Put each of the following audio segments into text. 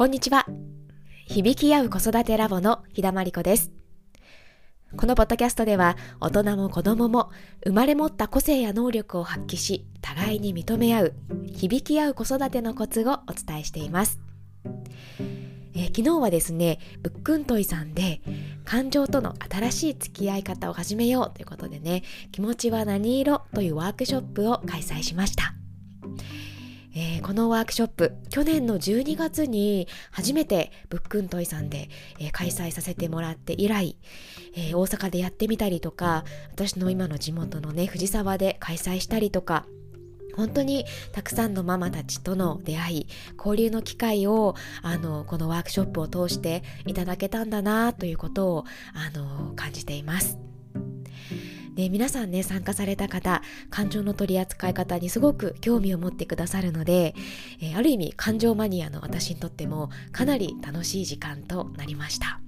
こんにちは。響き合う子育てラボの日田真理子です。このポッドキャストでは、大人も子供も生まれ持った個性や能力を発揮し、互いに認め合う、響き合う子育てのコツをお伝えしています。えー、昨日はですね、ぶっくんといさんで、感情との新しい付き合い方を始めようということでね、気持ちは何色というワークショップを開催しました。えー、このワークショップ去年の12月に初めてブックントイさんで、えー、開催させてもらって以来、えー、大阪でやってみたりとか私の今の地元のね藤沢で開催したりとか本当にたくさんのママたちとの出会い交流の機会をあのこのワークショップを通していただけたんだなということをあの感じています。で皆さんね参加された方感情の取り扱い方にすごく興味を持ってくださるので、えー、ある意味感情マニアの私にとってもかなり楽しい時間となりました。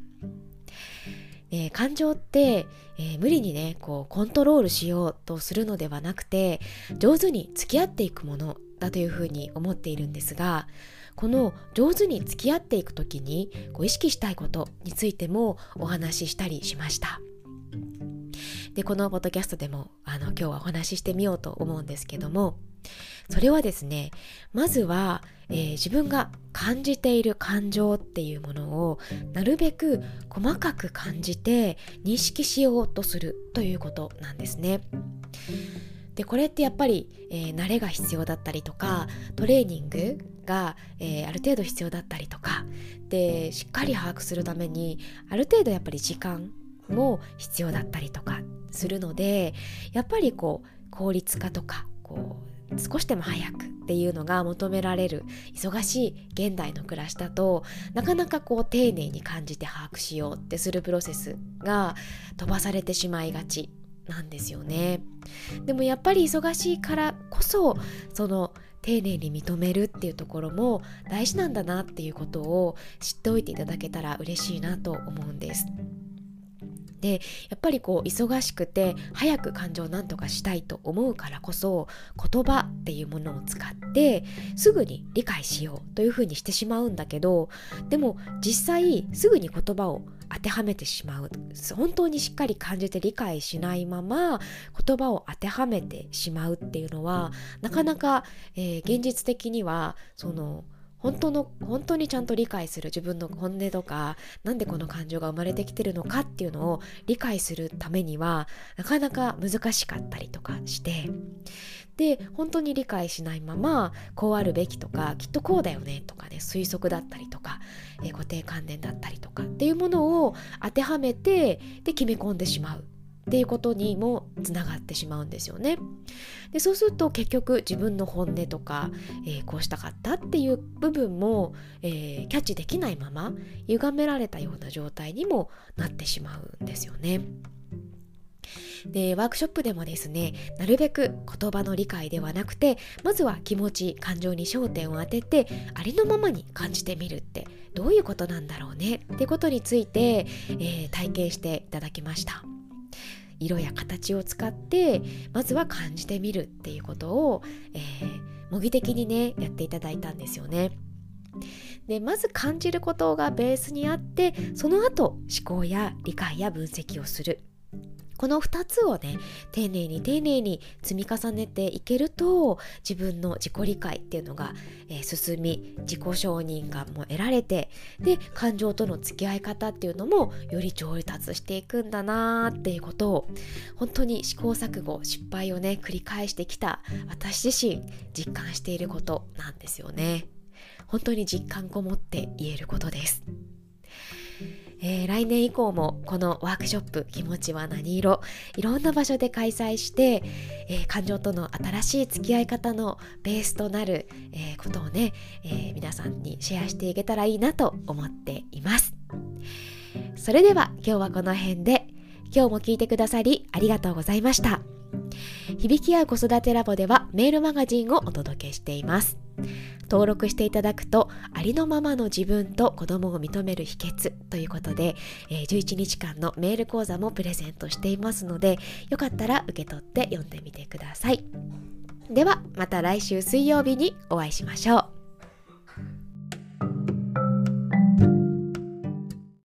え、感情って、えー、無理にねこうコントロールしようとするのではなくて上手に付き合っていくものだというふうに思っているんですがこの上手に付き合っていく時にこう意識したいことについてもお話ししたりしました。でこのポッドキャストでもあの今日はお話ししてみようと思うんですけどもそれはですねまずは、えー、自分が感じている感情っていうものをなるべく細かく感じて認識しようとするということなんですね。でこれってやっぱり、えー、慣れが必要だったりとかトレーニングが、えー、ある程度必要だったりとかでしっかり把握するためにある程度やっぱり時間も必要だったりとかするのでやっぱりこう効率化とかこう少しでも早くっていうのが求められる忙しい現代の暮らしだとなかなかこう丁寧に感じて把握しようってするプロセスが飛ばされてしまいがちなんですよね。でもやっぱり忙しいからこそその丁寧に認めるっていうところも大事なんだなっていうことを知っておいていただけたら嬉しいなと思うんです。でやっぱりこう忙しくて早く感情を何とかしたいと思うからこそ言葉っていうものを使ってすぐに理解しようというふうにしてしまうんだけどでも実際すぐに言葉を当てはめてしまう。本当にしっかり感じて理解しないまま言葉を当てはめてしまうっていうのはなかなか、えー、現実的にはその本当の本当にちゃんと理解する自分の本音とかなんでこの感情が生まれてきてるのかっていうのを理解するためにはなかなか難しかったりとかしてで本当に理解しないままこうあるべきとかきっとこうだよねとかね推測だったりとか、えー、固定観念だったりとかっていうものを当てはめてで決め込んでしまう。っていうことにもつながってしまうんですよね。でそうすると結局自分の本音とか、えー、こうしたかったっていう部分も、えー、キャッチできないまま歪められたような状態にもなってしまうんですよね。でワークショップでもですねなるべく言葉の理解ではなくてまずは気持ち感情に焦点を当ててありのままに感じてみるってどういうことなんだろうねってことについて、えー、体験していただきました。色や形を使ってまずは感じてみるっていうことを、えー、模擬的にねやっていただいたんですよね。でまず感じることがベースにあってその後思考や理解や分析をするこの2つをね丁寧に丁寧に積み重ねていけると自分の自己理解っていうのが、えー、進み自己承認感もう得られてで感情との付き合い方っていうのもより上達していくんだなーっていうことを本当に試行錯誤失敗をね繰り返してきた私自身実感していることなんですよね。本当に実感こもって言えることです。えー、来年以降もこのワークショップ気持ちは何色いろんな場所で開催して、えー、感情との新しい付き合い方のベースとなる、えー、ことをね、え皆さんにシェアしていけたらいいなと思っています。それでは今日はこの辺で今日も聞いてくださりありがとうございました。響き合う子育てラボではメールマガジンをお届けしています。登録していただくとありのままの自分と子供を認める秘訣ということで、えー、11日間のメール講座もプレゼントしていますのでよかったら受け取って読んでみてください。ではまた来週水曜日にお会いしましょう。